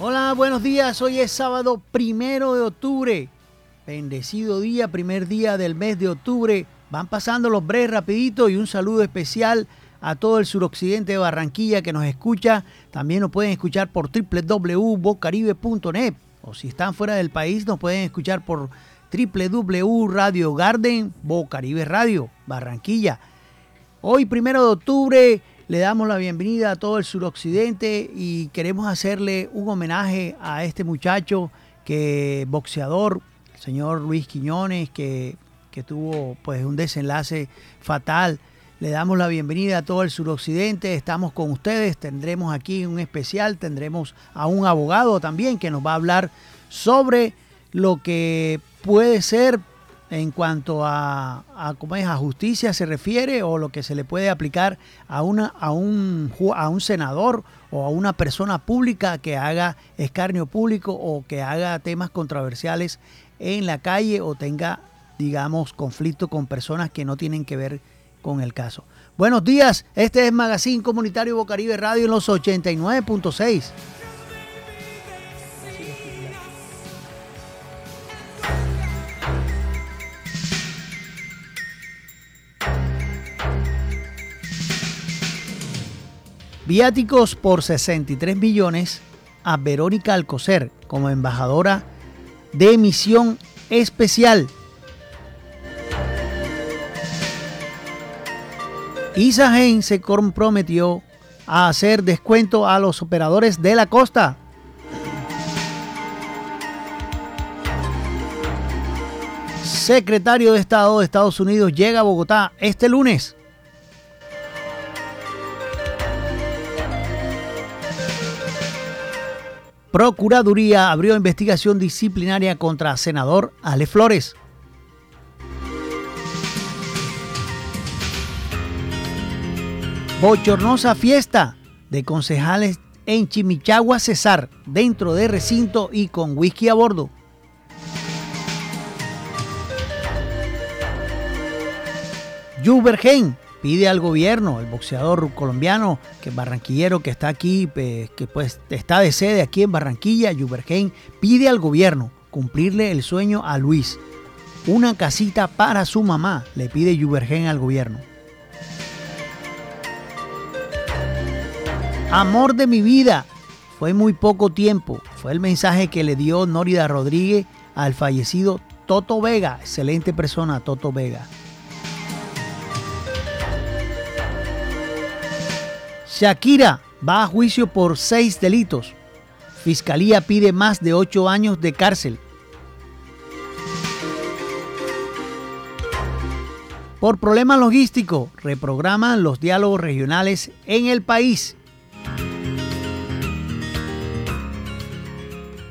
Hola, buenos días. Hoy es sábado primero de octubre. Bendecido día, primer día del mes de octubre. Van pasando los breves rapidito y un saludo especial a todo el suroccidente de Barranquilla que nos escucha. También nos pueden escuchar por www.bocaribe.net o si están fuera del país nos pueden escuchar por www.radio Garden Bocaribe Radio Barranquilla. Hoy primero de octubre le damos la bienvenida a todo el suroccidente y queremos hacerle un homenaje a este muchacho que boxeador, el señor Luis Quiñones, que, que tuvo pues un desenlace fatal. Le damos la bienvenida a todo el suroccidente, estamos con ustedes, tendremos aquí un especial, tendremos a un abogado también que nos va a hablar sobre lo que puede ser en cuanto a, ¿cómo es? a justicia se refiere o lo que se le puede aplicar a, una, a, un, a un senador o a una persona pública que haga escarnio público o que haga temas controversiales en la calle o tenga, digamos, conflicto con personas que no tienen que ver con el caso. Buenos días, este es Magazine Comunitario Bocaribe Radio en los 89.6. Viáticos por 63 millones a Verónica Alcocer como embajadora de misión especial. Isagen se comprometió a hacer descuento a los operadores de la costa. Secretario de Estado de Estados Unidos llega a Bogotá este lunes. Procuraduría abrió investigación disciplinaria contra senador Ale Flores. Bochornosa fiesta de concejales en Chimichagua Cesar, dentro de recinto y con whisky a bordo. Jubergen pide al gobierno, el boxeador colombiano, que barranquillero que está aquí, que pues está de sede aquí en Barranquilla, Jubergen, pide al gobierno cumplirle el sueño a Luis. Una casita para su mamá, le pide Jubergen al gobierno. Amor de mi vida, fue muy poco tiempo, fue el mensaje que le dio Nórida Rodríguez al fallecido Toto Vega, excelente persona Toto Vega. Shakira va a juicio por seis delitos. Fiscalía pide más de ocho años de cárcel. Por problemas logísticos, reprograman los diálogos regionales en el país.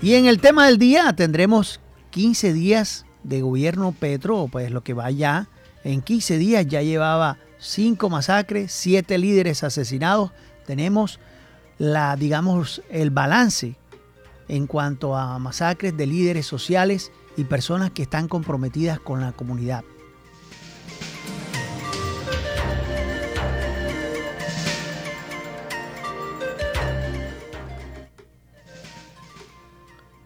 Y en el tema del día tendremos 15 días de gobierno Petro, pues lo que va ya. En 15 días ya llevaba cinco masacres, siete líderes asesinados. Tenemos la, digamos, el balance en cuanto a masacres de líderes sociales y personas que están comprometidas con la comunidad.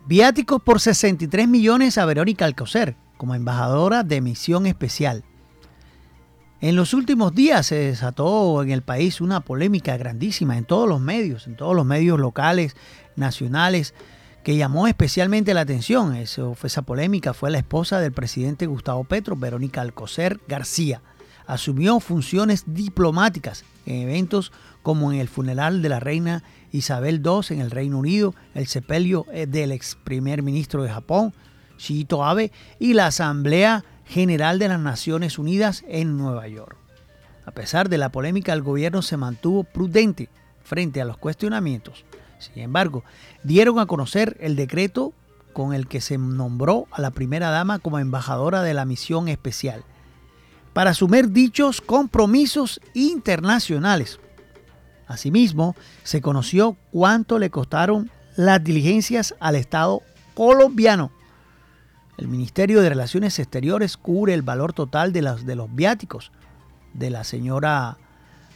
Viáticos por 63 millones a Verónica Alcocer como embajadora de misión especial. En los últimos días se desató en el país una polémica grandísima en todos los medios, en todos los medios locales, nacionales, que llamó especialmente la atención. Eso, esa polémica fue la esposa del presidente Gustavo Petro, Verónica Alcocer García. Asumió funciones diplomáticas en eventos como en el funeral de la reina Isabel II en el Reino Unido, el sepelio eh, del ex primer ministro de Japón, Shiito Abe, y la asamblea General de las Naciones Unidas en Nueva York. A pesar de la polémica, el gobierno se mantuvo prudente frente a los cuestionamientos. Sin embargo, dieron a conocer el decreto con el que se nombró a la primera dama como embajadora de la misión especial, para asumir dichos compromisos internacionales. Asimismo, se conoció cuánto le costaron las diligencias al Estado colombiano el Ministerio de Relaciones Exteriores cubre el valor total de, de los viáticos de la señora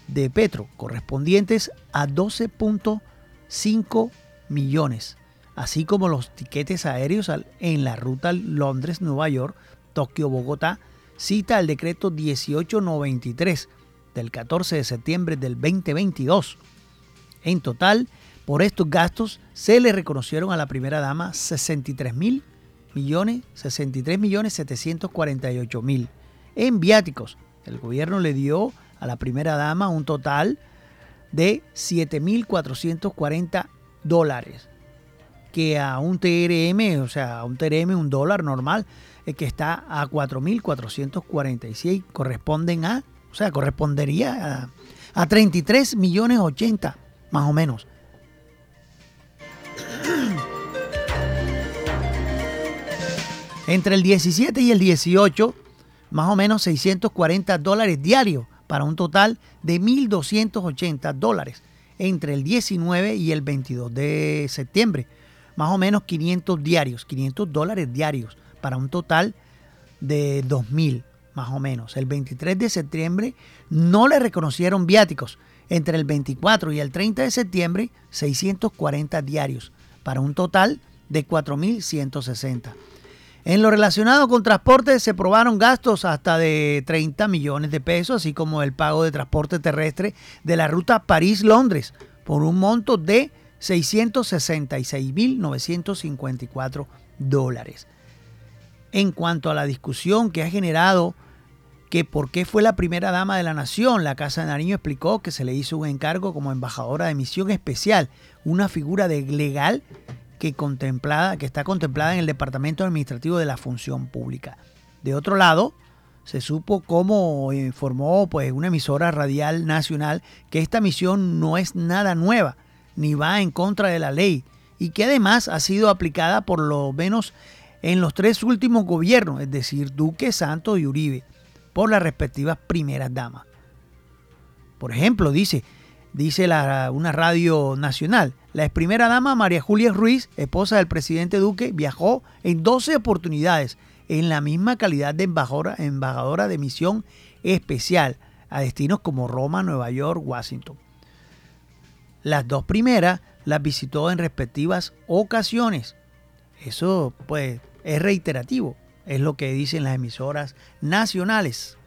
de Petro, correspondientes a 12.5 millones. así como los tiquetes aéreos en la ruta Londres-Nueva York, Tokio-Bogotá, cita el decreto 1893 del 14 de septiembre del 2022. En total, por estos gastos se le reconocieron a la primera dama 63 mil millones, 63 millones 748 mil en viáticos. El gobierno le dio a la primera dama un total de 7.440 dólares, que a un TRM, o sea, a un TRM, un dólar normal, que está a 4.446, corresponden a, o sea, correspondería a, a 33 millones 80, más o menos. Entre el 17 y el 18, más o menos 640 dólares diarios para un total de 1.280 dólares entre el 19 y el 22 de septiembre. Más o menos 500 diarios, 500 dólares diarios para un total de 2.000 más o menos. El 23 de septiembre no le reconocieron viáticos. Entre el 24 y el 30 de septiembre, 640 diarios para un total de 4.160. En lo relacionado con transporte se probaron gastos hasta de 30 millones de pesos, así como el pago de transporte terrestre de la ruta París-Londres por un monto de 666.954 dólares. En cuanto a la discusión que ha generado que por qué fue la primera dama de la nación, la Casa de Nariño explicó que se le hizo un encargo como embajadora de misión especial, una figura de legal que, contemplada, que está contemplada en el Departamento Administrativo de la Función Pública. De otro lado, se supo, como informó pues, una emisora radial nacional, que esta misión no es nada nueva, ni va en contra de la ley, y que además ha sido aplicada por lo menos en los tres últimos gobiernos, es decir, Duque, Santos y Uribe, por las respectivas primeras damas. Por ejemplo, dice, dice una radio nacional, la ex primera dama María Julia Ruiz, esposa del presidente Duque, viajó en 12 oportunidades en la misma calidad de embajadora, embajadora de misión especial a destinos como Roma, Nueva York, Washington. Las dos primeras las visitó en respectivas ocasiones. Eso pues es reiterativo, es lo que dicen las emisoras nacionales.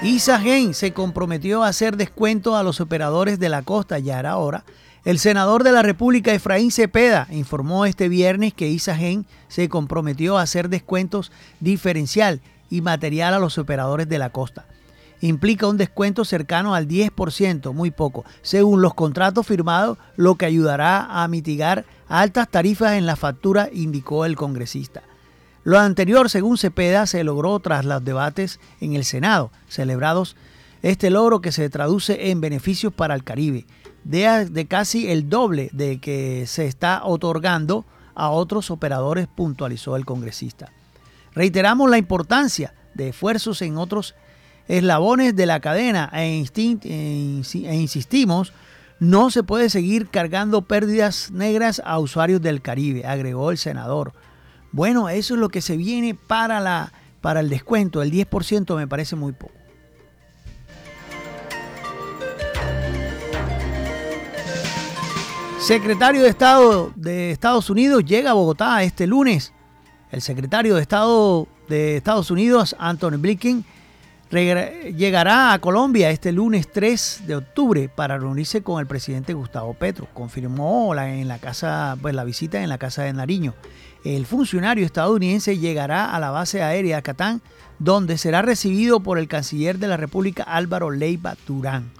Isagen se comprometió a hacer descuento a los operadores de la costa, ya era hora. El senador de la República, Efraín Cepeda, informó este viernes que Isagen se comprometió a hacer descuentos diferencial y material a los operadores de la costa. Implica un descuento cercano al 10%, muy poco, según los contratos firmados, lo que ayudará a mitigar altas tarifas en la factura, indicó el congresista. Lo anterior, según Cepeda, se logró tras los debates en el Senado, celebrados este logro que se traduce en beneficios para el Caribe, de, casi el doble de que se está otorgando a otros operadores, puntualizó el congresista. Reiteramos la importancia de esfuerzos en otros eslabones de la cadena e, e, e insistimos, no se puede seguir cargando pérdidas negras a usuarios del Caribe, agregó el senador. Bueno, eso es lo que se viene para, la, para el descuento. El 10% me parece muy poco. Secretario de Estado de Estados Unidos llega a Bogotá este lunes. El secretario de Estado de Estados Unidos, Anthony Blinken, llegará a Colombia este lunes 3 de octubre para reunirse con el presidente Gustavo Petro. Confirmó la, en la casa, pues, la visita en la casa de Nariño. El funcionario estadounidense llegará a la base aérea Catán, donde será recibido por el canciller de la República Álvaro Leiva Durán.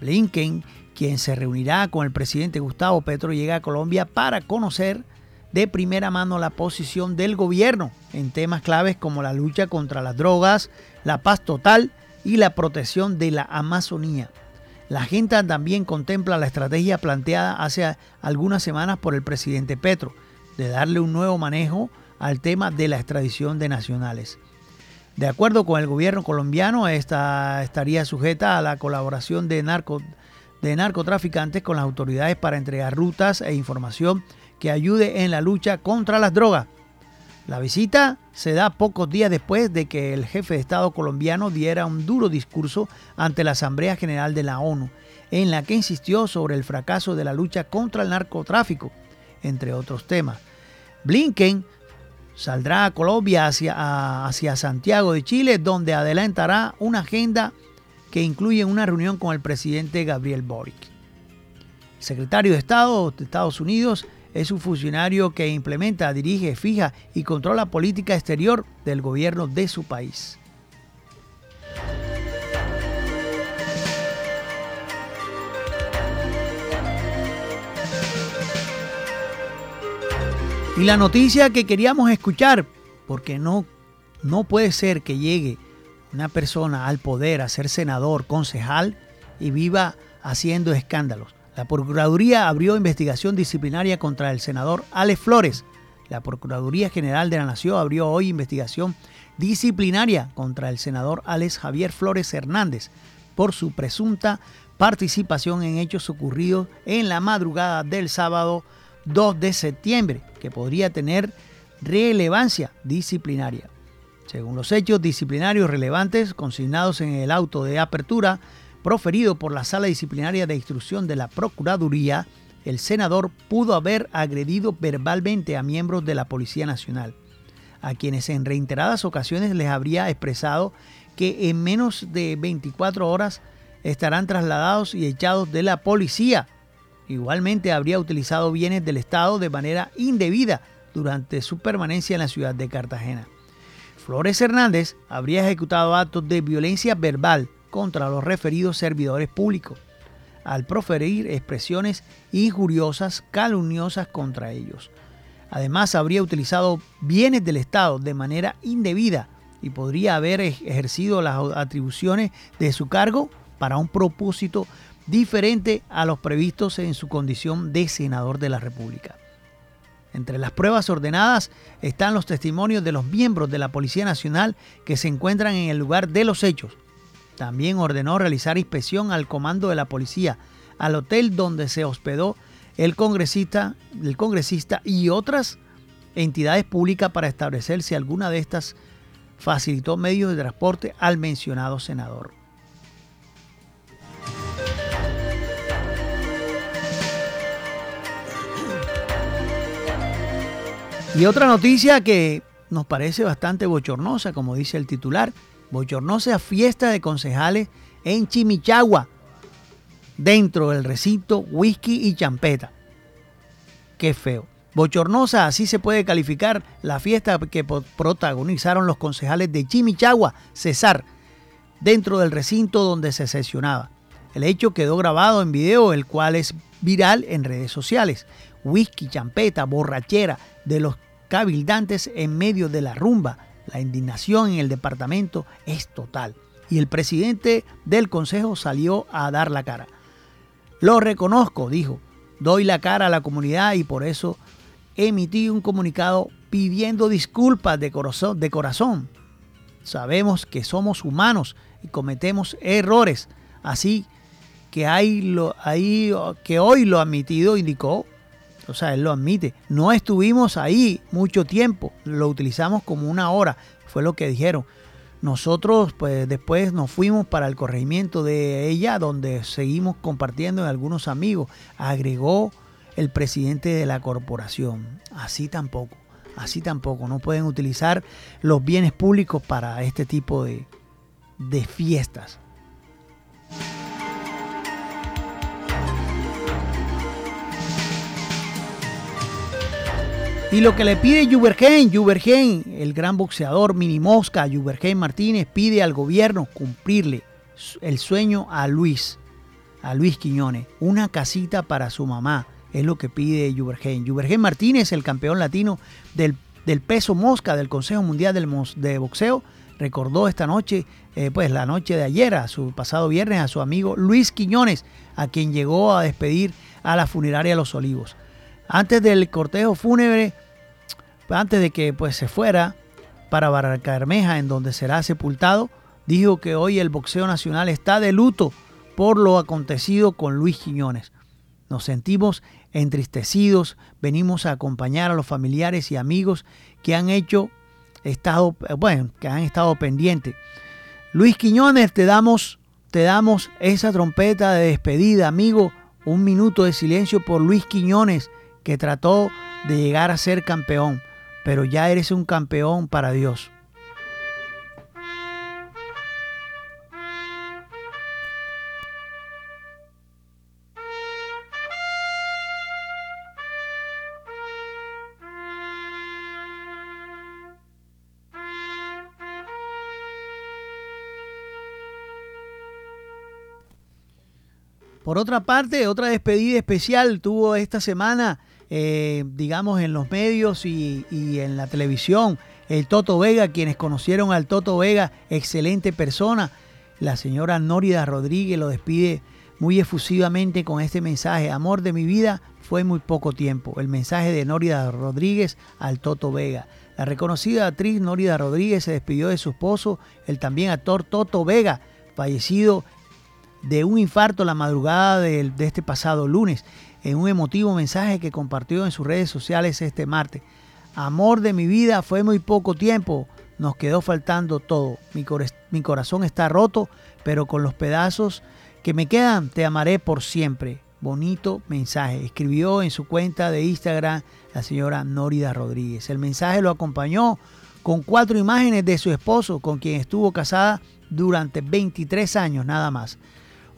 Blinken, quien se reunirá con el presidente Gustavo Petro, llega a Colombia para conocer de primera mano la posición del gobierno en temas claves como la lucha contra las drogas, la paz total y la protección de la Amazonía. La agenda también contempla la estrategia planteada hace algunas semanas por el presidente Petro de darle un nuevo manejo al tema de la extradición de nacionales. De acuerdo con el gobierno colombiano, esta estaría sujeta a la colaboración de, narcotraficantes con las autoridades para entregar rutas e información que ayude en la lucha contra las drogas. La visita se da pocos días después de que el jefe de Estado colombiano diera un duro discurso ante la Asamblea General de la ONU, en la que insistió sobre el fracaso de la lucha contra el narcotráfico, entre otros temas. Blinken saldrá a Colombia hacia, hacia Santiago de Chile, donde adelantará una agenda que incluye una reunión con el presidente Gabriel Boric. El secretario de Estado de Estados Unidos es un funcionario que implementa, dirige, fija y controla la política exterior del gobierno de su país. Y la noticia que queríamos escuchar, porque no, no puede ser que llegue una persona al poder a ser senador, concejal y viva haciendo escándalos. La Procuraduría abrió investigación disciplinaria contra el senador Alex Flores. La Procuraduría General de la Nación abrió hoy investigación disciplinaria contra el senador Alex Javier Flores Hernández por su presunta participación en hechos ocurridos en la madrugada del sábado 2 de septiembre, que podría tener relevancia disciplinaria. Según los hechos disciplinarios relevantes consignados en el auto de apertura proferido por la Sala Disciplinaria de Instrucción de la Procuraduría, el senador pudo haber agredido verbalmente a miembros de la Policía Nacional, a quienes en reiteradas ocasiones les habría expresado que en menos de 24 horas estarán trasladados y echados de la policía Igualmente habría utilizado bienes del Estado de manera indebida durante su permanencia en la ciudad de Cartagena. Flores Hernández habría ejecutado actos de violencia verbal contra los referidos servidores públicos, al proferir expresiones injuriosas, calumniosas contra ellos. Además, habría utilizado bienes del Estado de manera indebida y podría haber ejercido las atribuciones de su cargo para un propósito diferente a los previstos en su condición de senador de la República. Entre las pruebas ordenadas están los testimonios de los miembros de la Policía Nacional que se encuentran en el lugar de los hechos. También ordenó realizar inspección al comando de la policía, al hotel donde se hospedó el congresista, el congresista y otras entidades públicas para establecer si alguna de estas facilitó medios de transporte al mencionado senador. Y otra noticia que nos parece bastante bochornosa, como dice el titular, bochornosa fiesta de concejales en Chimichagua, dentro del recinto whisky y champeta. Qué feo. Bochornosa, así se puede calificar la fiesta que protagonizaron los concejales de Chimichagua, Cesar, dentro del recinto donde se sesionaba. El hecho quedó grabado en video, el cual es viral en redes sociales. Whisky, champeta, borrachera de los cabildantes en medio de la rumba. La indignación en el departamento es total. Y el presidente del consejo salió a dar la cara. Lo reconozco, dijo. Doy la cara a la comunidad y por eso emití un comunicado pidiendo disculpas de corazón. Sabemos que somos humanos y cometemos errores. Así que, hay lo, ahí, que hoy lo admitido, indicó o sea, él lo admite. No estuvimos ahí mucho tiempo, lo utilizamos como una hora, fue lo que dijeron. Nosotros pues después nos fuimos para el corregimiento de ella, donde seguimos compartiendo en algunos amigos. Agregó el presidente de la corporación. Así tampoco, así tampoco. No pueden utilizar los bienes públicos para este tipo de, de fiestas. Y lo que le pide Juvergen, Juvergen, el gran boxeador mini mosca, Juvergen Martínez, pide al gobierno cumplirle el sueño a Luis, a Luis Quiñones, una casita para su mamá, es lo que pide Juvergen. Juvergen Martínez, el campeón latino del, peso mosca del Consejo Mundial del, de Boxeo, recordó esta noche, eh, pues la noche de ayer, a su pasado viernes, a su amigo Luis Quiñones, a quien llegó a despedir a la funeraria Los Olivos. Antes del cortejo fúnebre, antes de que pues, se fuera para Barrancabermeja, en donde será sepultado, dijo que hoy el boxeo nacional está de luto por lo acontecido con Luis Quiñones. Nos sentimos entristecidos, venimos a acompañar a los familiares y amigos que han hecho estado, bueno, que han estado pendientes. Luis Quiñones, te damos, te damos esa trompeta de despedida, amigo. Un minuto de silencio por Luis Quiñones, que trató de llegar a ser campeón, pero ya eres un campeón para Dios. Por otra parte, otra despedida especial tuvo esta semana, eh, digamos, en los medios y, en la televisión, el Toto Vega, quienes conocieron al Toto Vega, excelente persona. La señora Nórida Rodríguez lo despide muy efusivamente con este mensaje, amor de mi vida, fue muy poco tiempo. El mensaje de Nórida Rodríguez al Toto Vega. La reconocida actriz Nórida Rodríguez se despidió de su esposo, el también actor Toto Vega, fallecido de un infarto la madrugada de, este pasado lunes, en un emotivo mensaje que compartió en sus redes sociales este martes. Amor de mi vida, fue muy poco tiempo, nos quedó faltando todo. Mi, corazón está roto, pero con los pedazos que me quedan, te amaré por siempre. Bonito mensaje. Escribió en su cuenta de Instagram la señora Nórida Rodríguez. El mensaje lo acompañó con cuatro imágenes de su esposo, con quien estuvo casada durante 23 años nada más.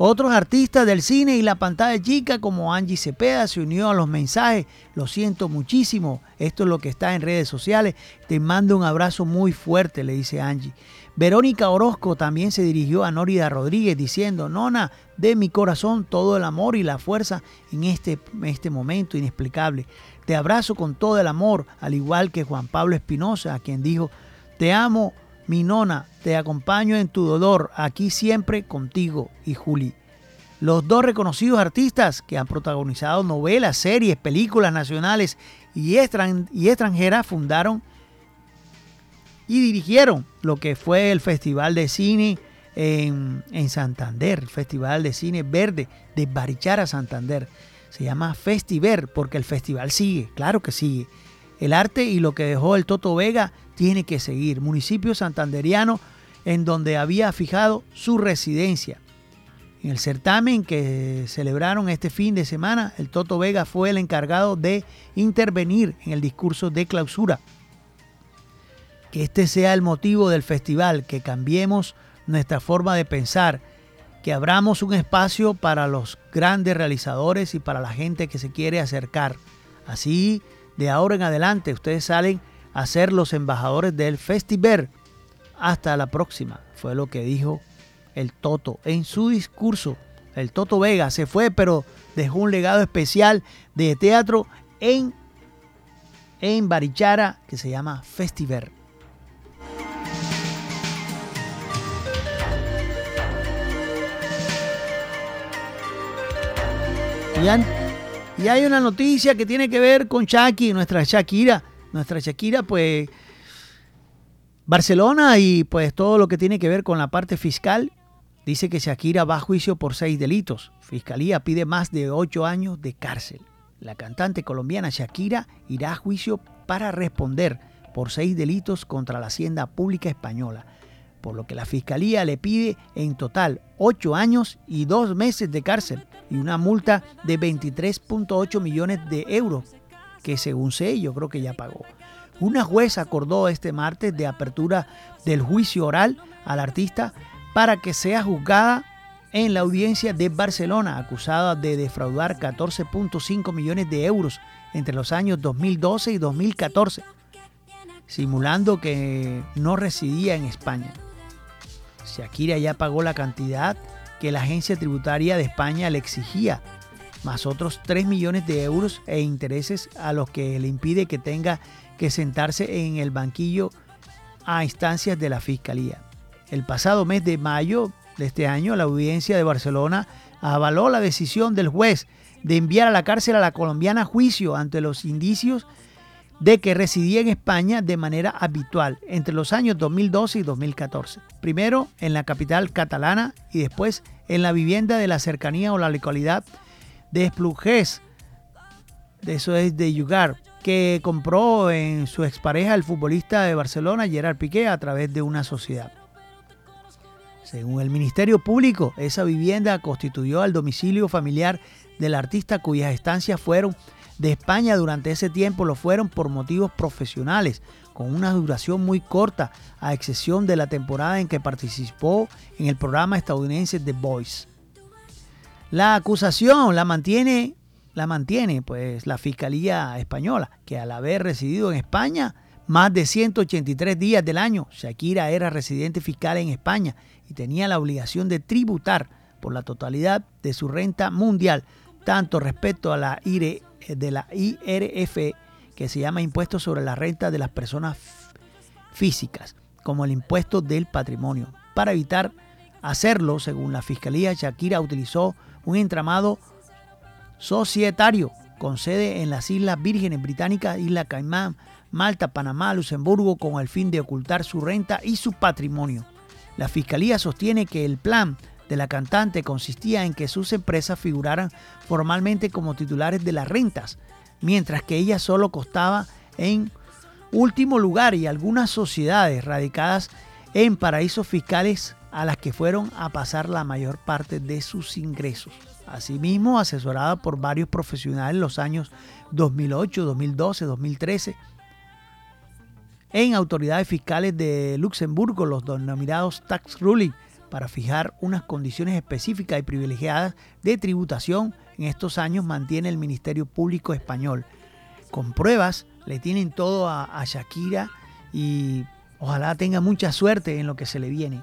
Otros artistas del cine y la pantalla chica como Angie Cepeda se unió a los mensajes. Lo siento muchísimo. Esto es lo que está en redes sociales. Te mando un abrazo muy fuerte, le dice Angie. Verónica Orozco también se dirigió a Nórida Rodríguez diciendo, Nona, de mi corazón todo el amor y la fuerza en este, este momento inexplicable. Te abrazo con todo el amor, al igual que Juan Pablo Espinosa, a quien dijo, te amo mi nona, te acompaño en tu dolor, aquí siempre contigo y Juli. Los dos reconocidos artistas que han protagonizado novelas, series, películas nacionales y, extranjeras fundaron y dirigieron lo que fue el Festival de Cine en, en, Santander, Festival de Cine Verde de Barichara, Santander. Se llama Festiver porque el festival sigue, claro que sigue. El arte y lo que dejó el Toto Vega tiene que seguir. Municipio santanderiano en donde había fijado su residencia. En el certamen que celebraron este fin de semana, el Toto Vega fue el encargado de intervenir en el discurso de clausura. Que este sea el motivo del festival, que cambiemos nuestra forma de pensar, que abramos un espacio para los grandes realizadores y para la gente que se quiere acercar. Así, de ahora en adelante, ustedes salen a ser los embajadores del Festiver. Hasta la próxima, fue lo que dijo el Toto en su discurso. El Toto Vega se fue, pero dejó un legado especial de teatro en, en Barichara que se llama Festiver. Y, y hay una noticia que tiene que ver con Shaki, nuestra Shakira nuestra Shakira, pues Barcelona y pues todo lo que tiene que ver con la parte fiscal, dice que Shakira va a juicio por seis delitos. Fiscalía pide más de ocho años de cárcel. La cantante colombiana Shakira irá a juicio para responder por seis delitos contra la hacienda pública española, por lo que la Fiscalía le pide en total ocho años y dos meses de cárcel y una multa de 23.8 millones de euros que según sé yo creo que ya pagó. Una jueza acordó este martes de apertura del juicio oral al artista para que sea juzgada en la audiencia de Barcelona, acusada de defraudar 14.5 millones de euros entre los años 2012 y 2014, simulando que no residía en España. Shakira ya pagó la cantidad que la agencia tributaria de España le exigía más otros 3 millones de euros e intereses a los que le impide que tenga que sentarse en el banquillo a instancias de la Fiscalía. El pasado mes de mayo de este año, la audiencia de Barcelona avaló la decisión del juez de enviar a la cárcel a la colombiana a juicio ante los indicios de que residía en España de manera habitual entre los años 2012 y 2014. Primero en la capital catalana y después en la vivienda de la cercanía o la localidad de Esplugués, eso es de Yugar, que compró en su expareja el futbolista de Barcelona, Gerard Piqué, a través de una sociedad. Según el Ministerio Público, esa vivienda constituyó al domicilio familiar del artista cuyas estancias fueron de España durante ese tiempo lo fueron por motivos profesionales, con una duración muy corta, a excepción de la temporada en que participó en el programa estadounidense The Voice. La acusación la mantiene, la mantiene pues la Fiscalía Española, que al haber residido en España más de 183 días del año, Shakira era residente fiscal en España y tenía la obligación de tributar por la totalidad de su renta mundial, tanto respecto a la IRE, de la IRF, que se llama Impuesto sobre la Renta de las Personas Físicas, como el impuesto del patrimonio. Para evitar hacerlo, según la Fiscalía, Shakira utilizó un entramado societario con sede en las Islas Vírgenes Británicas, Isla Caimán, Malta, Panamá, Luxemburgo, con el fin de ocultar su renta y su patrimonio. La Fiscalía sostiene que el plan de la cantante consistía en que sus empresas figuraran formalmente como titulares de las rentas, mientras que ella solo costaba en último lugar y algunas sociedades radicadas en paraísos fiscales a las que fueron a pasar la mayor parte de sus ingresos. Asimismo, asesorada por varios profesionales en los años 2008, 2012, 2013, en autoridades fiscales de Luxemburgo, los denominados tax ruling, para fijar unas condiciones específicas y privilegiadas de tributación en estos años mantiene el Ministerio Público Español. Con pruebas le tienen todo a, a Shakira y ojalá tenga mucha suerte en lo que se le viene.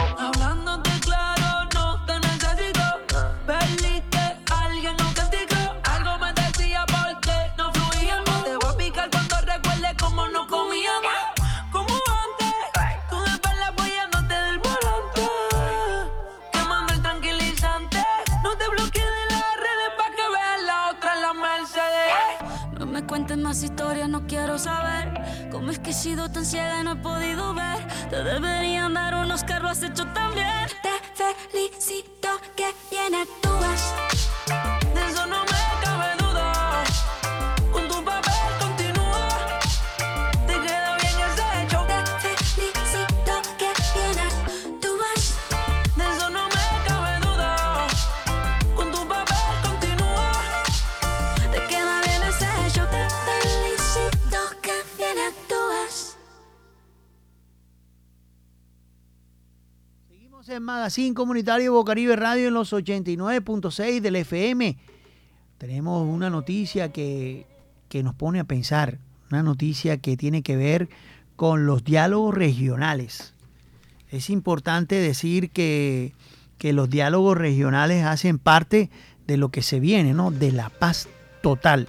cuentes más historias, no quiero saber. Cómo es que he sido tan ciega y no he podido ver. Te deberían dar unos carros, has hecho tan En Magazine Comunitario Bocaribe Radio en los 89.6 del FM. Tenemos una noticia que, que nos pone a pensar, una noticia que tiene que ver con los diálogos regionales. Es importante decir que, que los diálogos regionales hacen parte de lo que se viene, ¿no? De la paz total.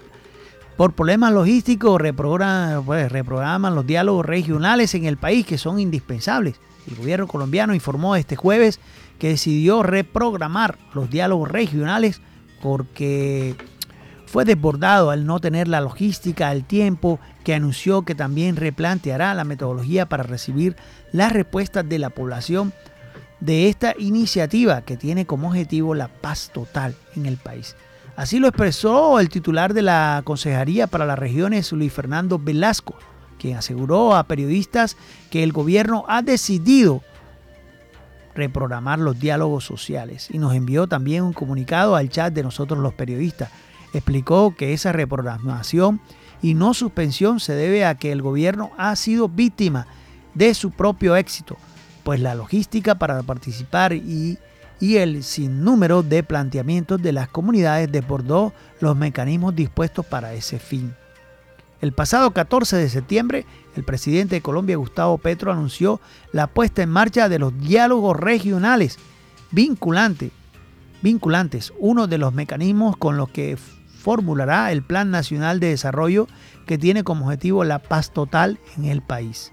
Por problemas logísticos reprograman, pues, reprograman los diálogos regionales en el país que son indispensables. El gobierno colombiano informó este jueves que decidió reprogramar los diálogos regionales porque fue desbordado al no tener la logística, el tiempo, que anunció que también replanteará la metodología para recibir las respuestas de la población de esta iniciativa que tiene como objetivo la paz total en el país. Así lo expresó el titular de la Consejería para las Regiones, Luis Fernando Velasco, quien aseguró a periodistas que el gobierno ha decidido reprogramar los diálogos sociales y nos envió también un comunicado al chat de nosotros los periodistas. Explicó que esa reprogramación y no suspensión se debe a que el gobierno ha sido víctima de su propio éxito, pues la logística para participar y, y el sinnúmero de planteamientos de las comunidades desbordó los mecanismos dispuestos para ese fin. El pasado 14 de septiembre, el presidente de Colombia, Gustavo Petro, anunció la puesta en marcha de los diálogos regionales vinculantes, vinculantes, uno de los mecanismos con los que formulará el Plan Nacional de Desarrollo que tiene como objetivo la paz total en el país.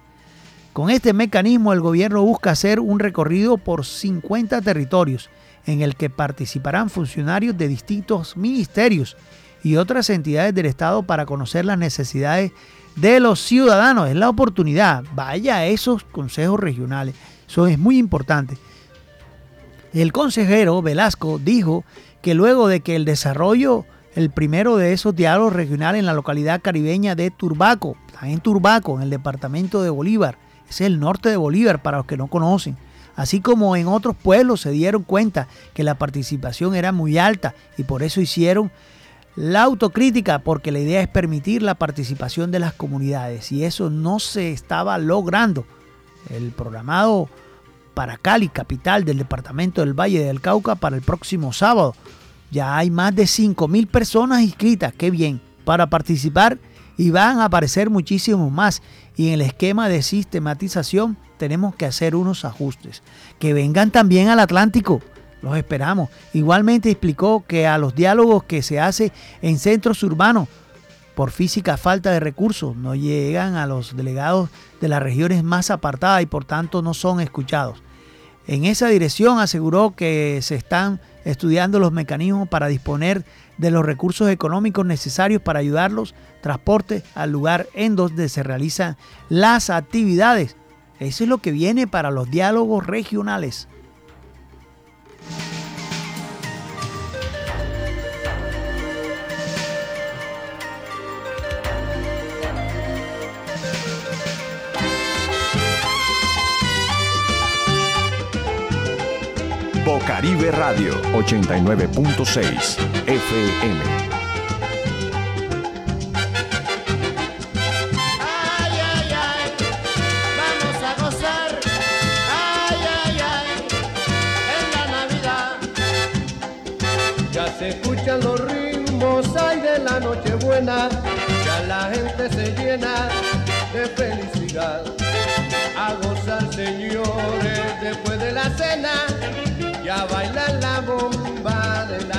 Con este mecanismo el gobierno busca hacer un recorrido por 50 territorios en el que participarán funcionarios de distintos ministerios y otras entidades del Estado para conocer las necesidades de los ciudadanos. Es la oportunidad. Vaya a esos consejos regionales. Eso es muy importante. El consejero Velasco dijo que luego de que el desarrollo, el primero de esos diálogos regionales en la localidad caribeña de Turbaco, en Turbaco, en el departamento de Bolívar, es el norte de Bolívar para los que no conocen, así como en otros pueblos se dieron cuenta que la participación era muy alta y por eso hicieron la autocrítica, porque la idea es permitir la participación de las comunidades y eso no se estaba logrando. El programado para Cali, capital del departamento del Valle del Cauca, para el próximo sábado. Ya hay más de 5.000 personas inscritas, qué bien, para participar y van a aparecer muchísimos más. Y en el esquema de sistematización tenemos que hacer unos ajustes. Que vengan también al Atlántico los esperamos. Igualmente explicó que a los diálogos que se hace en centros urbanos por física falta de recursos no llegan a los delegados de las regiones más apartadas y por tanto no son escuchados. En esa dirección aseguró que se están estudiando los mecanismos para disponer de los recursos económicos necesarios para ayudarlos transporte al lugar en donde se realizan las actividades. Eso es lo que viene para los diálogos regionales. Bocaribe Radio 89.6 FM. Ya la gente se llena de felicidad. A gozar, señores, después de la cena. Ya bailan la bomba de la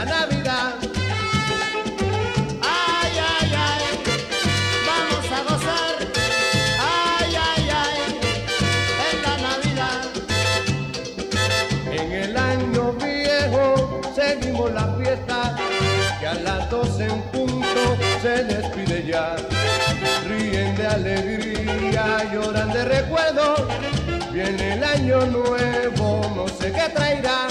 alegría, lloran de recuerdo. Viene el año nuevo, no sé qué traerá.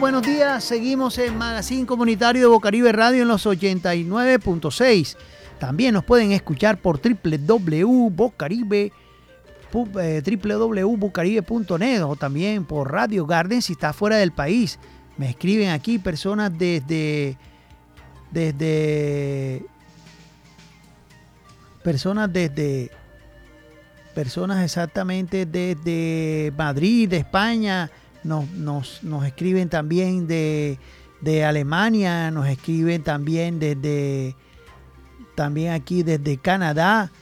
Buenos días. Seguimos en Magazine Comunitario de Bocaribe Radio en los 89.6. También nos pueden escuchar por www.bocaribe pu- eh, www.bucaribe.net o también por Radio Garden si está fuera del país. Me escriben aquí personas desde desde personas desde personas exactamente desde Madrid, de España, nos, nos, nos escriben también de, de Alemania, nos escriben también desde también aquí desde Canadá,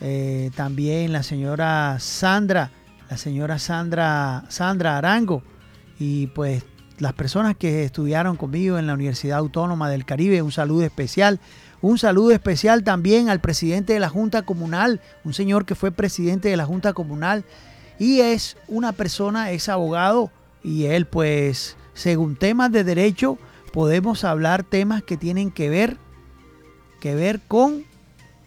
eh, también la señora Sandra, la señora Sandra, Sandra Arango, y pues las personas que estudiaron conmigo en la Universidad Autónoma del Caribe, un saludo especial. Un saludo especial también al presidente de la Junta Comunal, un señor que fue presidente de la Junta Comunal y es una persona, es abogado y él pues según temas de derecho podemos hablar temas que tienen que ver que ver con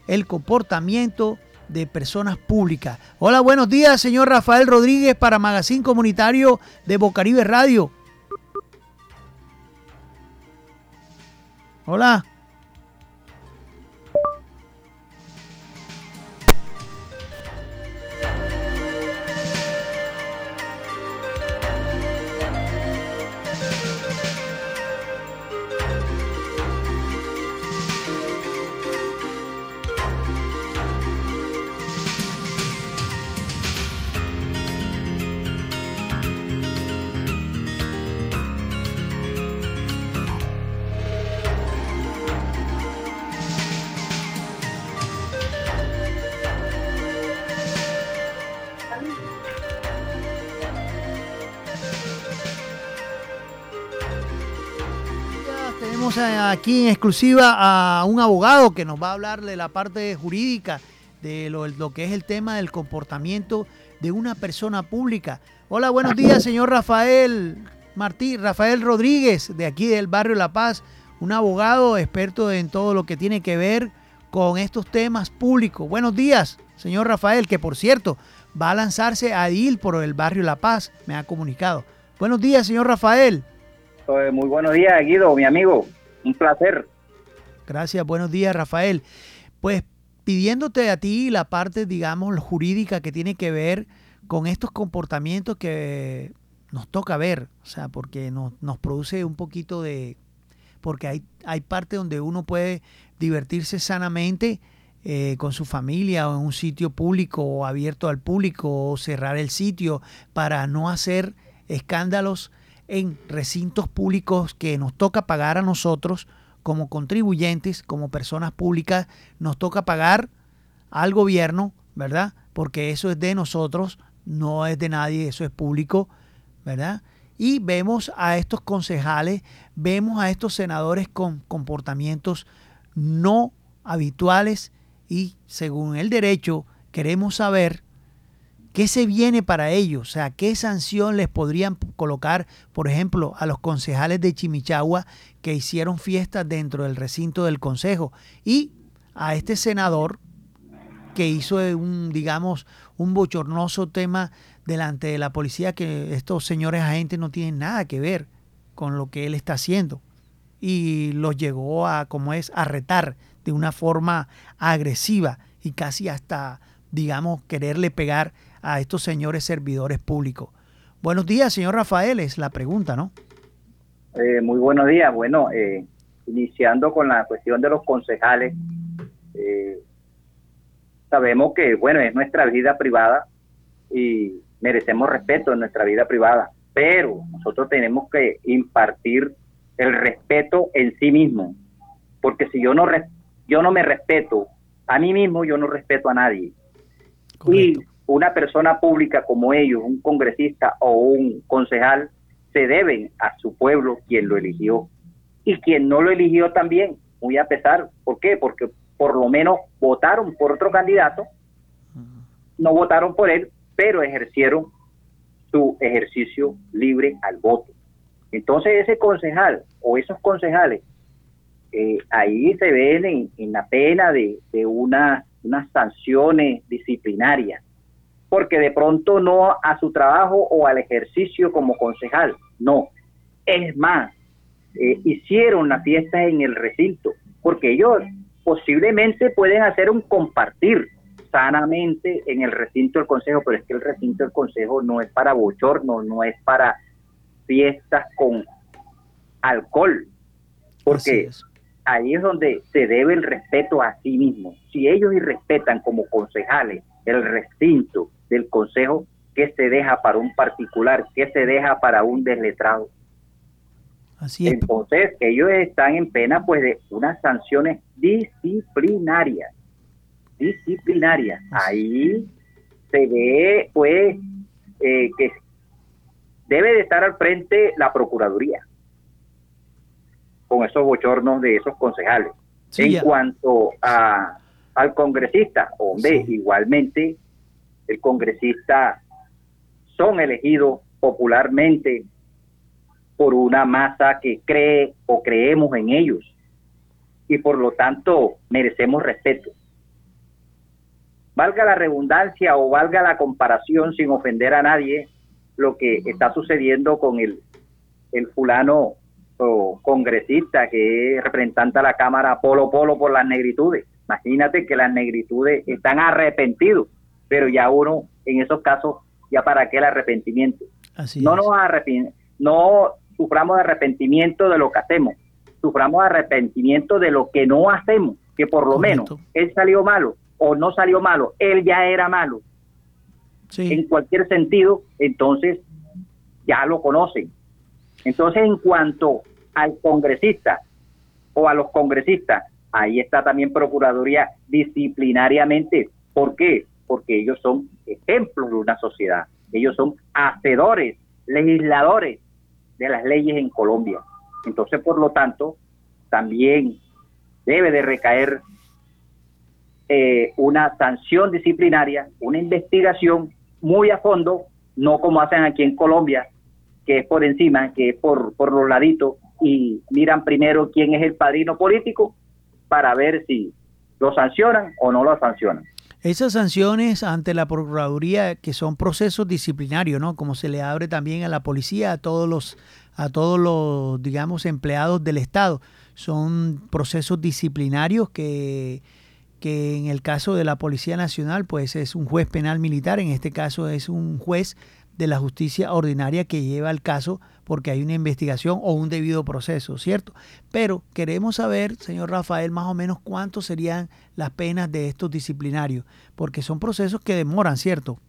el comportamiento de personas públicas. Hola, buenos días, señor Rafael Rodríguez para Magazine Comunitario de Bocaribe Radio. Hola. Aquí en exclusiva a un abogado que nos va a hablar de la parte jurídica, de lo, que es el tema del comportamiento de una persona pública. Hola, buenos días, señor Rafael Martí, Rafael Rodríguez, de aquí del barrio La Paz, un abogado experto en todo lo que tiene que ver con estos temas públicos. Buenos días, señor Rafael, que por cierto va a lanzarse a DIL por el barrio La Paz, me ha comunicado. Buenos días, señor Rafael. Eh, Muy buenos días, Guido, mi amigo. Un placer. Gracias, buenos días, Rafael. Pues pidiéndote a ti la parte, digamos, jurídica que tiene que ver con estos comportamientos que nos toca ver, o sea, porque nos, nos produce un poquito de... porque hay, hay parte donde uno puede divertirse sanamente eh, con su familia o en un sitio público o abierto al público o cerrar el sitio para no hacer escándalos en recintos públicos que nos toca pagar a nosotros como contribuyentes, como personas públicas, nos toca pagar al gobierno, ¿verdad? Porque eso es de nosotros, no es de nadie, eso es público, ¿verdad? Y vemos a estos concejales, vemos a estos senadores con comportamientos no habituales y según el derecho queremos saber qué se viene para ellos, o sea, qué sanción les podrían colocar, por ejemplo, a los concejales de Chimichagua que hicieron fiestas dentro del recinto del consejo y a este senador que hizo un, digamos, un bochornoso tema delante de la policía que estos señores agentes no tienen nada que ver con lo que él está haciendo. Y los llegó a, como es, a retar de una forma agresiva y casi hasta, digamos, quererle pegar a estos señores servidores públicos. Buenos días, señor Rafael, es la pregunta, ¿no? Eh, muy buenos días. Bueno, eh, iniciando con la cuestión de los concejales, eh, sabemos que, bueno, es nuestra vida privada y merecemos respeto en nuestra vida privada, pero nosotros tenemos que impartir el respeto en sí mismo, porque si yo no, yo no me respeto a mí mismo, yo no respeto a nadie. Y Correcto. Una persona pública como ellos, un congresista o un concejal, se deben a su pueblo quien lo eligió. Y quien no lo eligió también, muy a pesar. ¿Por qué? Porque por lo menos votaron por otro candidato, no votaron por él, pero ejercieron su ejercicio libre al voto. Entonces ese concejal o esos concejales, eh, ahí se ven en, la pena de, de una, unas sanciones disciplinarias, porque de pronto no a su trabajo o al ejercicio como concejal, no. Es más, eh, hicieron la fiesta en el recinto, porque ellos posiblemente pueden hacer un compartir sanamente en el recinto del consejo, pero es que el recinto del consejo no es para bochornos, no es para fiestas con alcohol, porque es. ahí es donde se debe el respeto a sí mismo. Si ellos irrespetan como concejales el recinto del consejo, ¿qué se deja para un particular? ¿Qué se deja para un desletrado? Así es. Entonces, ellos están en pena pues de unas sanciones disciplinarias. Disciplinarias. Ahí se ve pues eh, que debe de estar al frente la Procuraduría con esos bochornos de esos concejales. Sí, en ya. cuanto a, al congresista, hombre, Sí. igualmente el congresista son elegidos popularmente por una masa que cree o creemos en ellos y por lo tanto merecemos respeto. Valga la redundancia o valga la comparación sin ofender a nadie, lo que está sucediendo con el, el fulano o congresista que es representante a la Cámara Polo Polo por las negritudes. Imagínate que las negritudes están arrepentidos, pero ya uno en esos casos, ya para qué el arrepentimiento Así no es. nos arrepin- no suframos de arrepentimiento de lo que hacemos, suframos de arrepentimiento de lo que no hacemos, que por lo Correcto. menos él salió malo o no salió malo, él ya era malo Sí. en cualquier sentido, entonces ya lo conocen. Entonces, en cuanto al congresista o a los congresistas, ahí está también Procuraduría disciplinariamente. ¿Por qué? Porque ellos son ejemplos de una sociedad. Ellos son hacedores, legisladores de las leyes en Colombia. Entonces, por lo tanto, también debe de recaer eh, una sanción disciplinaria, una investigación muy a fondo, no como hacen aquí en Colombia, que es por encima, que es por, por los laditos, y miran primero quién es el padrino político para ver si lo sancionan o no lo sancionan. Esas sanciones ante la Procuraduría, que son procesos disciplinarios, ¿no? Como se le abre también a la policía, a todos los, a todos los, digamos, empleados del Estado. Son procesos disciplinarios que, que en el caso de la Policía Nacional, pues es un juez penal militar, en este caso es un juez de la justicia ordinaria que lleva el caso porque hay una investigación o un debido proceso, ¿cierto? Pero queremos saber, señor Rafael, más o menos cuánto serían las penas de estos disciplinarios, porque son procesos que demoran, ¿cierto?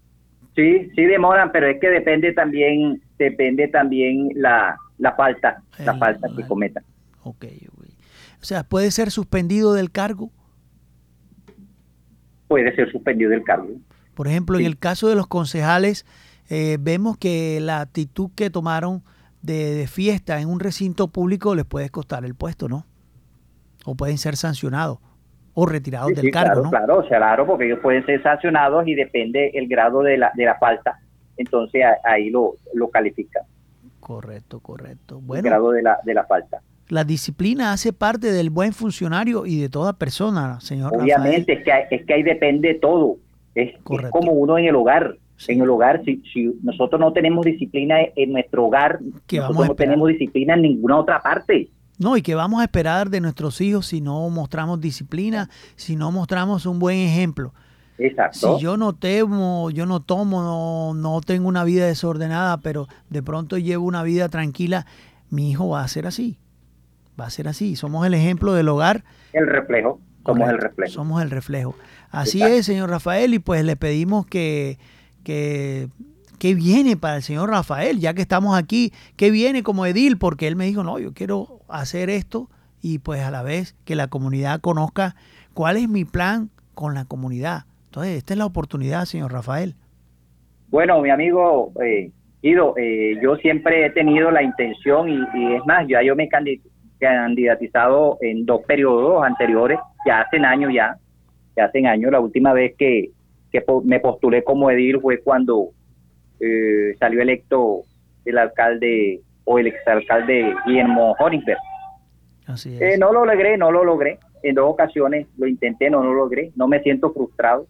Sí, sí demoran, pero es que depende también, depende también la, la falta, la falta que cometan. Ok, ok. O sea, puede ser suspendido del cargo. Puede ser suspendido del cargo. Por ejemplo, en el caso de los concejales, eh, vemos que la actitud que tomaron de, de fiesta en un recinto público les puede costar el puesto, ¿no? O pueden ser sancionados o retirados Sí, del sí, cargo, claro, ¿no? claro, o sea, claro, porque ellos pueden ser sancionados y depende el grado de la, de la falta, entonces ahí lo, lo califica, Correcto, correcto. el Bueno, grado de la, de la falta. la disciplina hace parte del buen funcionario y de toda persona, señor Obviamente, es que, hay- es que ahí depende todo, es, como uno en el hogar. En el hogar, si, si nosotros no tenemos disciplina en nuestro hogar, ¿Qué vamos nosotros no tenemos disciplina en ninguna otra parte. No, y que vamos a esperar de nuestros hijos si no mostramos disciplina, si no mostramos un buen ejemplo. Exacto. Si yo no temo, yo no tomo, no, no tengo una vida desordenada, pero de pronto llevo una vida tranquila, mi hijo va a ser así. Va a ser así. Somos el ejemplo del hogar. el reflejo, somos el reflejo. Somos el reflejo. Así Exacto. es, señor Rafael, y pues le pedimos que, que, viene para el señor Rafael, ya que estamos aquí, que viene como edil, porque él me dijo, no, yo quiero hacer esto y pues a la vez que la comunidad conozca cuál es mi plan con la comunidad. Entonces, esta es la oportunidad, señor Rafael. Bueno, mi amigo eh, Guido, eh, yo siempre he tenido la intención y, y es más, ya yo me he candi- candidatizado en dos periodos anteriores, ya hacen años ya, ya hacen años. La última vez que, que me postulé como edil fue cuando eh, salió electo el alcalde o el exalcalde Guillermo. Así es. Eh, no lo logré, no lo logré. En dos ocasiones lo intenté, no lo logré. No me siento frustrado.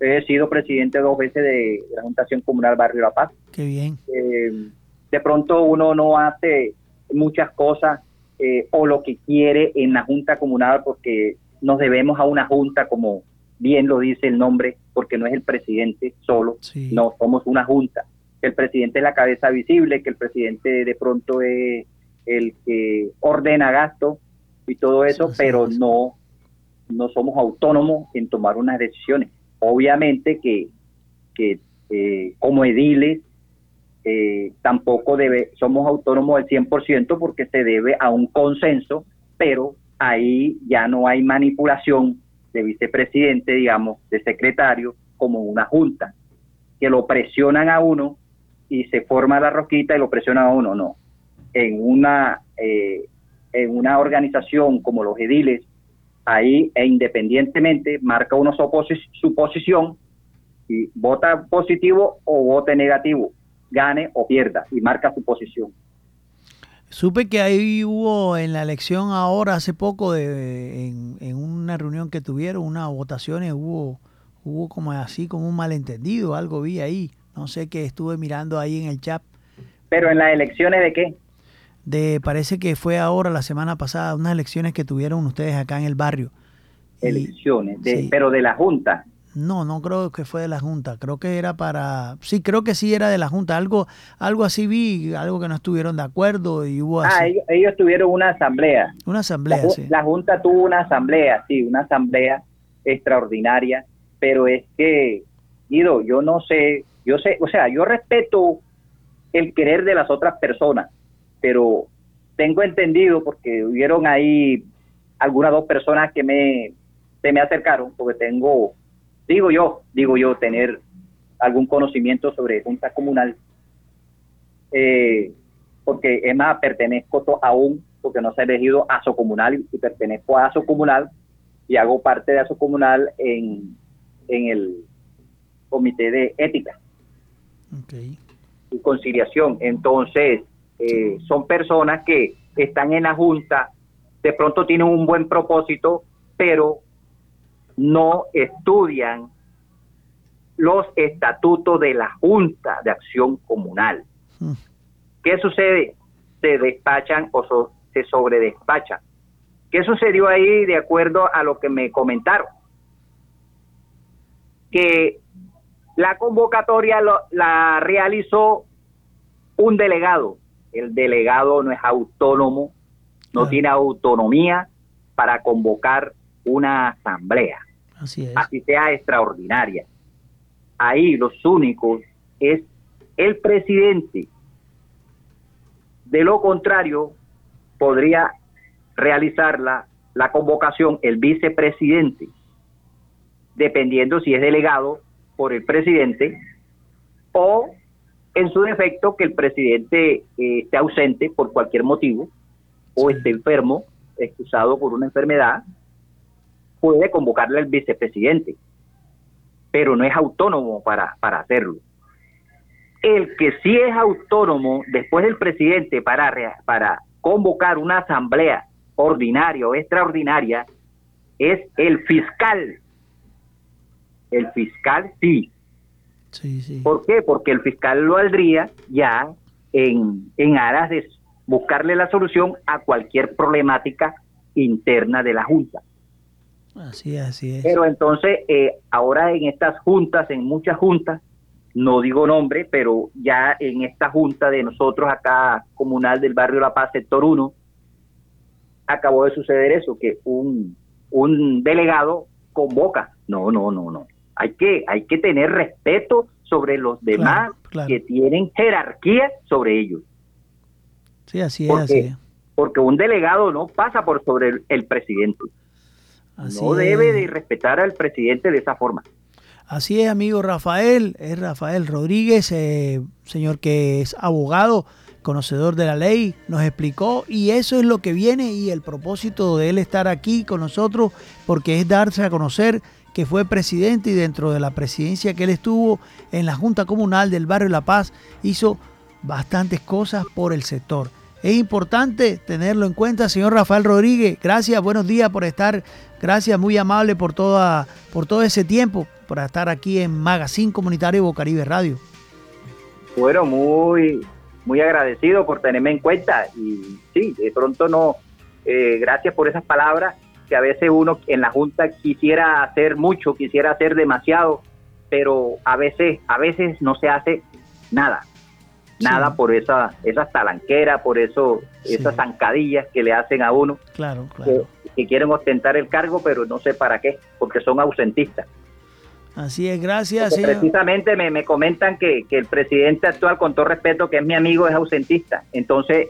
He sido presidente dos veces de la Juntación Comunal Barrio La Paz. Qué bien. Eh, de pronto uno no hace muchas cosas eh, o lo que quiere en la Junta Comunal porque nos debemos a una Junta como bien lo dice el nombre, porque no es el presidente solo, Sí. no, somos una Junta. El presidente es la cabeza visible, que el presidente de pronto es el que ordena gasto y todo eso, sí, pero sí. no, no somos autónomos en tomar unas decisiones. Obviamente que, que eh, como ediles eh, tampoco debe, somos autónomos al 100% porque se debe a un consenso, pero ahí ya no hay manipulación de vicepresidente, digamos, de secretario, como una junta, que lo presionan a uno y se forma la rosquita y lo presionan a uno, no. En una, eh, en una organización como los ediles, ahí e independientemente marca uno su, su posición y vota positivo o vote negativo, gane o pierda y marca su posición. Supe que ahí hubo en la elección ahora, hace poco, de, en, en una reunión que tuvieron, unas votaciones, hubo, hubo como así, como un malentendido, algo vi ahí. No sé qué estuve mirando ahí en el chat. Pero en las elecciones de qué? De, parece que fue ahora, la semana pasada, unas elecciones que tuvieron ustedes acá en el barrio. Elecciones, de, sí. pero de la Junta. No, no creo que fue de la Junta, creo que era para... Sí, creo que sí era de la Junta, algo algo así vi, algo que no estuvieron de acuerdo y hubo así, Ah, ellos, ellos tuvieron una asamblea. una La, asamblea, ju- sí. la Junta tuvo una asamblea, sí, una asamblea extraordinaria, pero es que, Guido, yo no sé, yo sé, o sea, yo respeto el querer de las otras personas, pero tengo entendido, porque hubieron ahí algunas dos personas que me, se me acercaron, porque tengo, digo yo, digo yo, tener algún conocimiento sobre junta comunal, eh, porque es más, pertenezco aún, porque no se ha elegido ASO Comunal y pertenezco a ASO Comunal y hago parte de ASO Comunal en, en el Comité de Ética y Conciliación. Entonces, eh, son personas que están en la Junta, de pronto tienen un buen propósito, pero no estudian los estatutos de la Junta de Acción Comunal. Mm. ¿Qué sucede? Se despachan o so- se sobredespachan. ¿Qué sucedió ahí de acuerdo a lo que me comentaron? Que la convocatoria lo- la realizó un delegado. El delegado no es autónomo, no tiene autonomía para convocar una asamblea Así es. así sea extraordinaria. Ahí los únicos es el presidente. De lo contrario, podría realizar la, convocación el vicepresidente, dependiendo si es delegado por el presidente o en su defecto que el presidente eh, esté ausente por cualquier motivo o esté enfermo, excusado por una enfermedad, puede convocarle al vicepresidente, pero no es autónomo para, para hacerlo. El que sí es autónomo después del presidente para, para convocar una asamblea ordinaria o extraordinaria es el fiscal. El fiscal sí. Sí, sí. ¿Por qué? Porque el fiscal lo valdría ya en, en aras de buscarle la solución a cualquier problemática interna de la Junta. Así es, así es. Pero entonces, eh, ahora en estas juntas, en muchas juntas, no digo nombre, pero ya en esta junta de nosotros acá, comunal del barrio La Paz, sector 1, acabó de suceder eso, que un, un delegado convoca. No, no, no, no. Hay que, hay que tener respeto sobre los demás claro. que tienen jerarquía sobre ellos. Sí, así es, porque- así es. Porque un delegado no pasa por sobre el, el presidente. Así no es. debe de respetar al presidente de esa forma. Así es, amigo Rafael, es Rafael Rodríguez, eh, señor que es abogado, conocedor de la ley, nos explicó y eso es lo que viene y el propósito de él estar aquí con nosotros porque es darse a conocer que fue presidente y dentro de la presidencia que él estuvo en la Junta Comunal del Barrio La Paz hizo bastantes cosas por el sector. Es importante tenerlo en cuenta, señor Rafael Rodríguez. Gracias, buenos días por estar. Gracias, muy amable por toda, por todo ese tiempo, por estar aquí en Magazine Comunitario Bocaribe Radio. Bueno, muy, muy agradecido por tenerme en cuenta y sí, de pronto no, eh, gracias por esas palabras que a veces uno en la Junta quisiera hacer mucho, quisiera hacer demasiado, pero a veces, a veces no se hace nada, nada Sí. por esa, esas talanqueras, por eso, Sí. esas zancadillas que le hacen a uno, Claro, que, claro. que quieren ostentar el cargo, pero no sé para qué, porque son ausentistas. Así es, gracias, señor. precisamente me, me comentan que, que el presidente actual, con todo respeto, que es mi amigo, es ausentista. Entonces,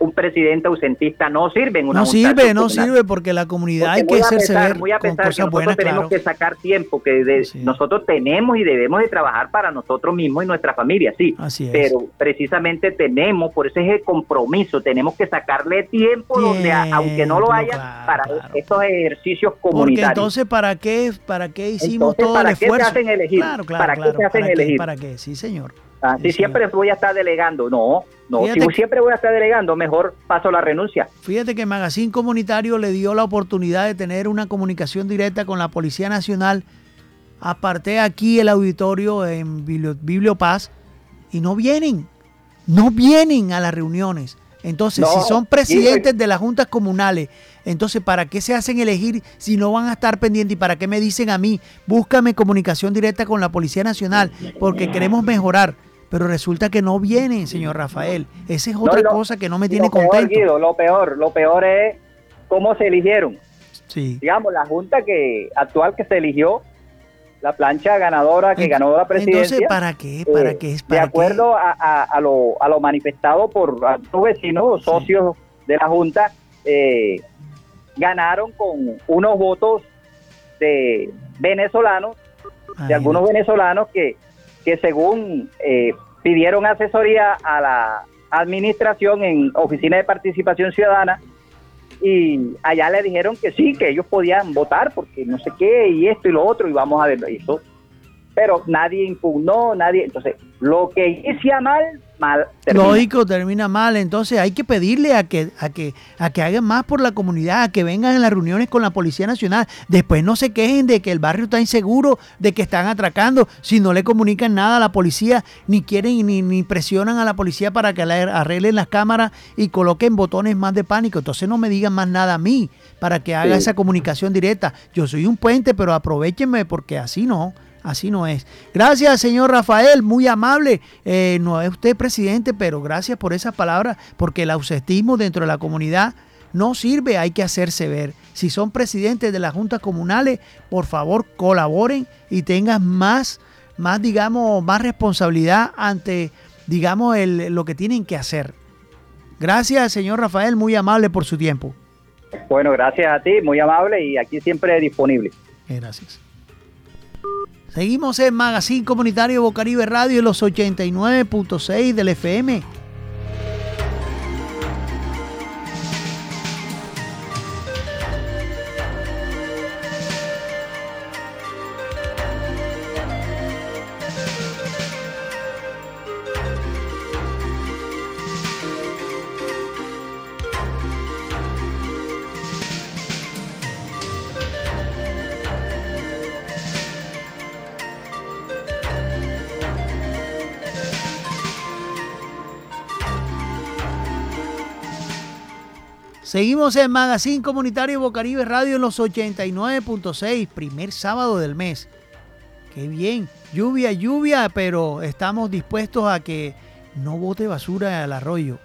un presidente ausentista no sirve en una No sirve, no sirve porque la comunidad Porque hay que hacerse pesar- ver muy a con pesar que cosas nosotros buenas, tenemos claro. que sacar tiempo, que de- Sí. nosotros tenemos y debemos de trabajar para nosotros mismos y nuestra familia, sí. Así es. Pero precisamente tenemos, por eso es el compromiso, tenemos que sacarle tiempo, donde, a- aunque no lo Tiempo, haya, claro, para claro. estos ejercicios Porque comunitarios. entonces, ¿para qué, para qué hicimos Entonces, todo ¿para el qué se esfuerzo? hacen elegir? ¿Para qué se hacen ¿Para qué? elegir? ¿Para qué? Sí, señor. Ah, Sí, si siempre voy a estar delegando, no, no, Fíjate si que- siempre voy a estar delegando, mejor paso la renuncia. Fíjate que Magazine Comunitario le dio la oportunidad de tener una comunicación directa con la Policía Nacional. Aparté aquí el auditorio en Biblio, Bibliopaz y no vienen. No vienen a las reuniones. Entonces, No, si son presidentes de las juntas comunales, entonces, ¿para qué se hacen elegir si no van a estar pendientes? ¿Y para qué me dicen a mí, búscame comunicación directa con la Policía Nacional porque queremos mejorar? Pero resulta que no vienen, señor Rafael. Esa es otra lo- cosa que no me tiene lo peor, contento. Guido, lo peor, lo peor es cómo se eligieron. Sí. Digamos, la junta que actual que se eligió, la plancha ganadora que ganó la presidencia. Entonces, ¿para qué? ¿Para eh, qué? de ¿Para acuerdo a, a- a lo, a lo manifestado por algunos vecinos, socios de la Junta, eh, ganaron con unos votos de venezolanos, de algunos venezolanos que, que según eh, pidieron asesoría a la administración en Oficina de Participación Ciudadana, y allá le dijeron que sí, que ellos podían votar porque no sé qué y esto y lo otro y vamos a ver eso. Pero nadie impugnó, nadie. Entonces, lo que inicia mal, mal termina. Lógico, termina mal. Entonces hay que pedirle a que, a que, a que hagan más por la comunidad, a que vengan en las reuniones con la Policía Nacional. Después no se quejen de que el barrio está inseguro, de que están atracando. Si no le comunican nada a la policía, ni quieren ni, ni presionan a la policía para que le arreglen las cámaras y coloquen botones más de pánico. Entonces no me digan más nada a mí para que haga Sí. esa comunicación directa. Yo soy un puente, pero aprovechenme porque así no. Así no es. Gracias, señor Rafael, muy amable. Eh, no es usted presidente, pero gracias por esas palabras, porque el ausentismo dentro de la comunidad no sirve, hay que hacerse ver. Si son presidentes de las juntas comunales, por favor colaboren y tengan más, más digamos, más responsabilidad ante, digamos, el- lo que tienen que hacer. Gracias, señor Rafael, muy amable por su tiempo. Bueno, gracias a ti, muy amable y aquí siempre disponible. Gracias. Seguimos en Magazine Comunitario Bocaribe Radio en los 89.6 del FM. Seguimos en Magazine Comunitario Bocaribe Radio en los 89.6, primer sábado del mes. Qué bien, lluvia, lluvia, pero estamos dispuestos a que no bote basura al arroyo.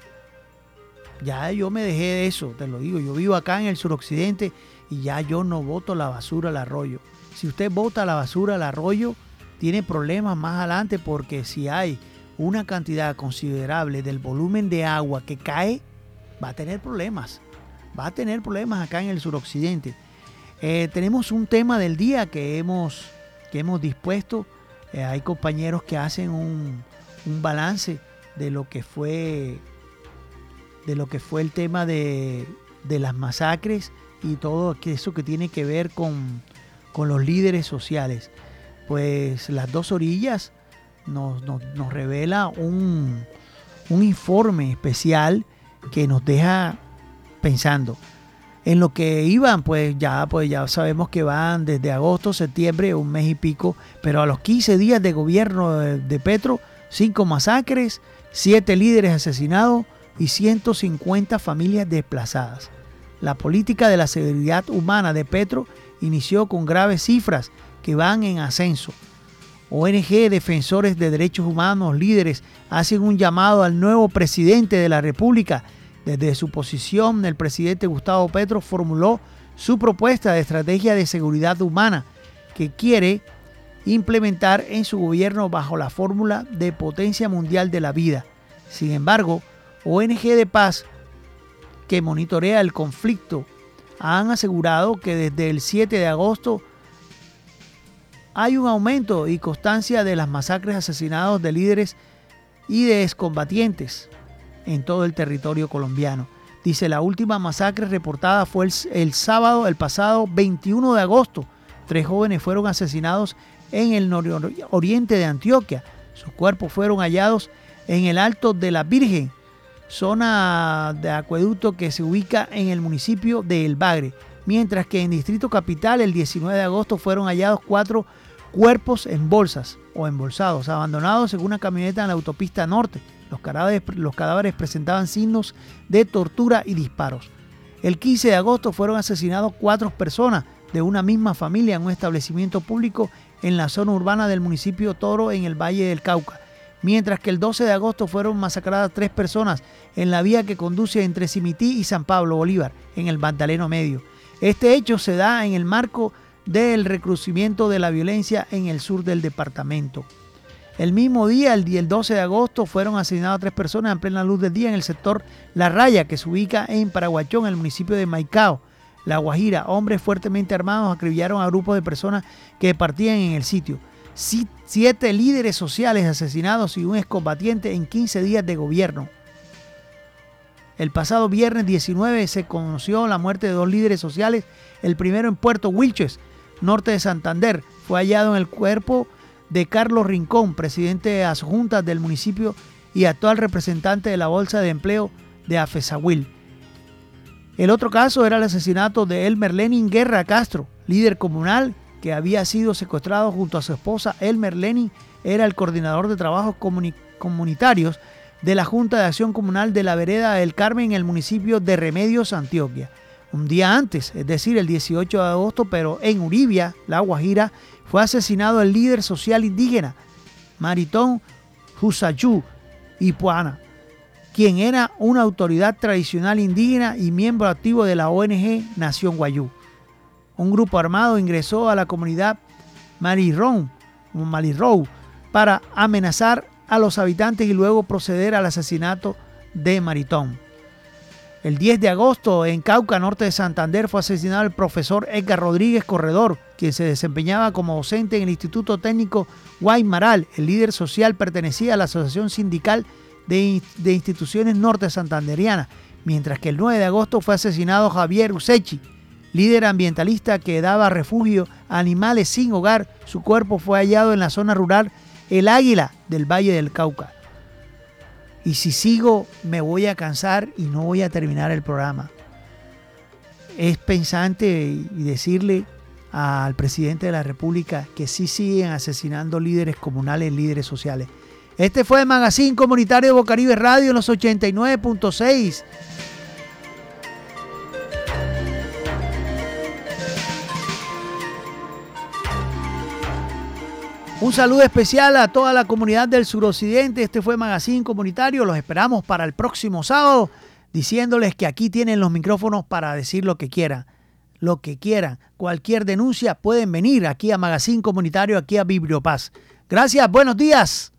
Ya yo me dejé de eso, te lo digo. Yo vivo acá en el suroccidente y ya yo no boto la basura al arroyo. Si usted bota la basura al arroyo, tiene problemas más adelante porque si hay una cantidad considerable del volumen de agua que cae, va a tener problemas. Va a tener problemas acá en el suroccidente. Eh, tenemos un tema del día que hemos, que hemos dispuesto. Eh, hay compañeros que hacen un, un balance de lo que fue de lo que fue el tema de, de las masacres y todo eso que tiene que ver con, con los líderes sociales. Pues las dos orillas nos, nos- nos revela un, un informe especial que nos deja pensando. En lo que iban, pues ya, pues ya sabemos que van desde agosto, septiembre, un mes y pico, pero a los 15 días de gobierno de, de Petro, cinco masacres, siete líderes asesinados y 150 familias desplazadas. La política de la seguridad humana de Petro inició con graves cifras que van en ascenso. ONG, defensores de derechos humanos, líderes, hacen un llamado al nuevo presidente de la República. Desde su posición, el presidente Gustavo Petro formuló su propuesta de estrategia de seguridad humana que quiere implementar en su gobierno bajo la fórmula de potencia mundial de la vida. Sin embargo, ONG de paz que monitorea el conflicto han asegurado que desde el 7 de agosto hay un aumento y constancia de las masacres asesinados de líderes y de excombatientes en todo el territorio colombiano. Dice, la última masacre reportada fue el, sábado, el pasado 21 de agosto. Tres jóvenes fueron asesinados en el nororiente de Antioquia. Sus cuerpos fueron hallados en el Alto de la Virgen, zona de acueducto que se ubica en el municipio de El Bagre. Mientras que en Distrito Capital el 19 de agosto fueron hallados cuatro cuerpos en bolsas o embolsados, abandonados en una camioneta en la autopista norte. Los cadáveres, presentaban signos de tortura y disparos. El 15 de agosto fueron asesinados cuatro personas de una misma familia en un establecimiento público en la zona urbana del municipio Toro en el Valle del Cauca. Mientras que el 12 de agosto fueron masacradas tres personas en la vía que conduce entre Cimití y San Pablo Bolívar, en el Magdaleno Medio. Este hecho se da en el marco del recrudecimiento de la violencia en el sur del departamento. El mismo día, el 12 de agosto, fueron asesinadas tres personas en plena luz del día en el sector La Raya, que se ubica en Paraguachón, en el municipio de Maicao, La Guajira. Hombres fuertemente armados acribillaron a grupos de personas que partían en el sitio. Siete líderes sociales asesinados y un excombatiente en 15 días de gobierno. El pasado viernes 19 se conoció la muerte de dos líderes sociales, el primero en Puerto Wilches, norte de Santander. Fue hallado en el cuerpo de Carlos Rincón, presidente de las juntas del municipio y actual representante de la Bolsa de Empleo de Afesahuil. El otro caso era el asesinato de Elmer Lenin Guerra Castro, líder comunal que había sido secuestrado junto a su esposa Elmer Lenin, era el coordinador de trabajos comunitarios de la Junta de Acción Comunal de la Vereda del Carmen en el municipio de Remedios, Antioquia. Un día antes, es decir, el 18 de agosto, pero en Uribia, La Guajira, fue asesinado el líder social indígena, Maritón Husayú Ipuana, quien era una autoridad tradicional indígena y miembro activo de la ONG Nación Guayú. Un grupo armado ingresó a la comunidad Marirón, Malirou para amenazar a los habitantes y luego proceder al asesinato de Maritón. El 10 de agosto, en Cauca, norte de Santander, fue asesinado el profesor Edgar Rodríguez Corredor, quien se desempeñaba como docente en el Instituto Técnico Guaymaral. El líder social pertenecía a la Asociación Sindical de, de Instituciones Norte Santanderiana, mientras que el 9 de agosto fue asesinado Javier Usechi, líder ambientalista que daba refugio a animales sin hogar. Su cuerpo fue hallado en la zona rural El Águila del Valle del Cauca. Y si sigo, me voy a cansar y no voy a terminar el programa. Es pensante decirle al presidente de la República que sí siguen asesinando líderes comunales, líderes sociales. Este fue el Magazine Comunitario de Bocaribe Radio en los 89.6. Un saludo especial a toda la comunidad del suroccidente. Este fue Magazine Comunitario. Los esperamos para el próximo sábado, diciéndoles que aquí tienen los micrófonos para decir lo que quieran. Lo que quieran. Cualquier denuncia pueden venir aquí a Magazine Comunitario, aquí a Bibliopaz. Gracias, buenos días.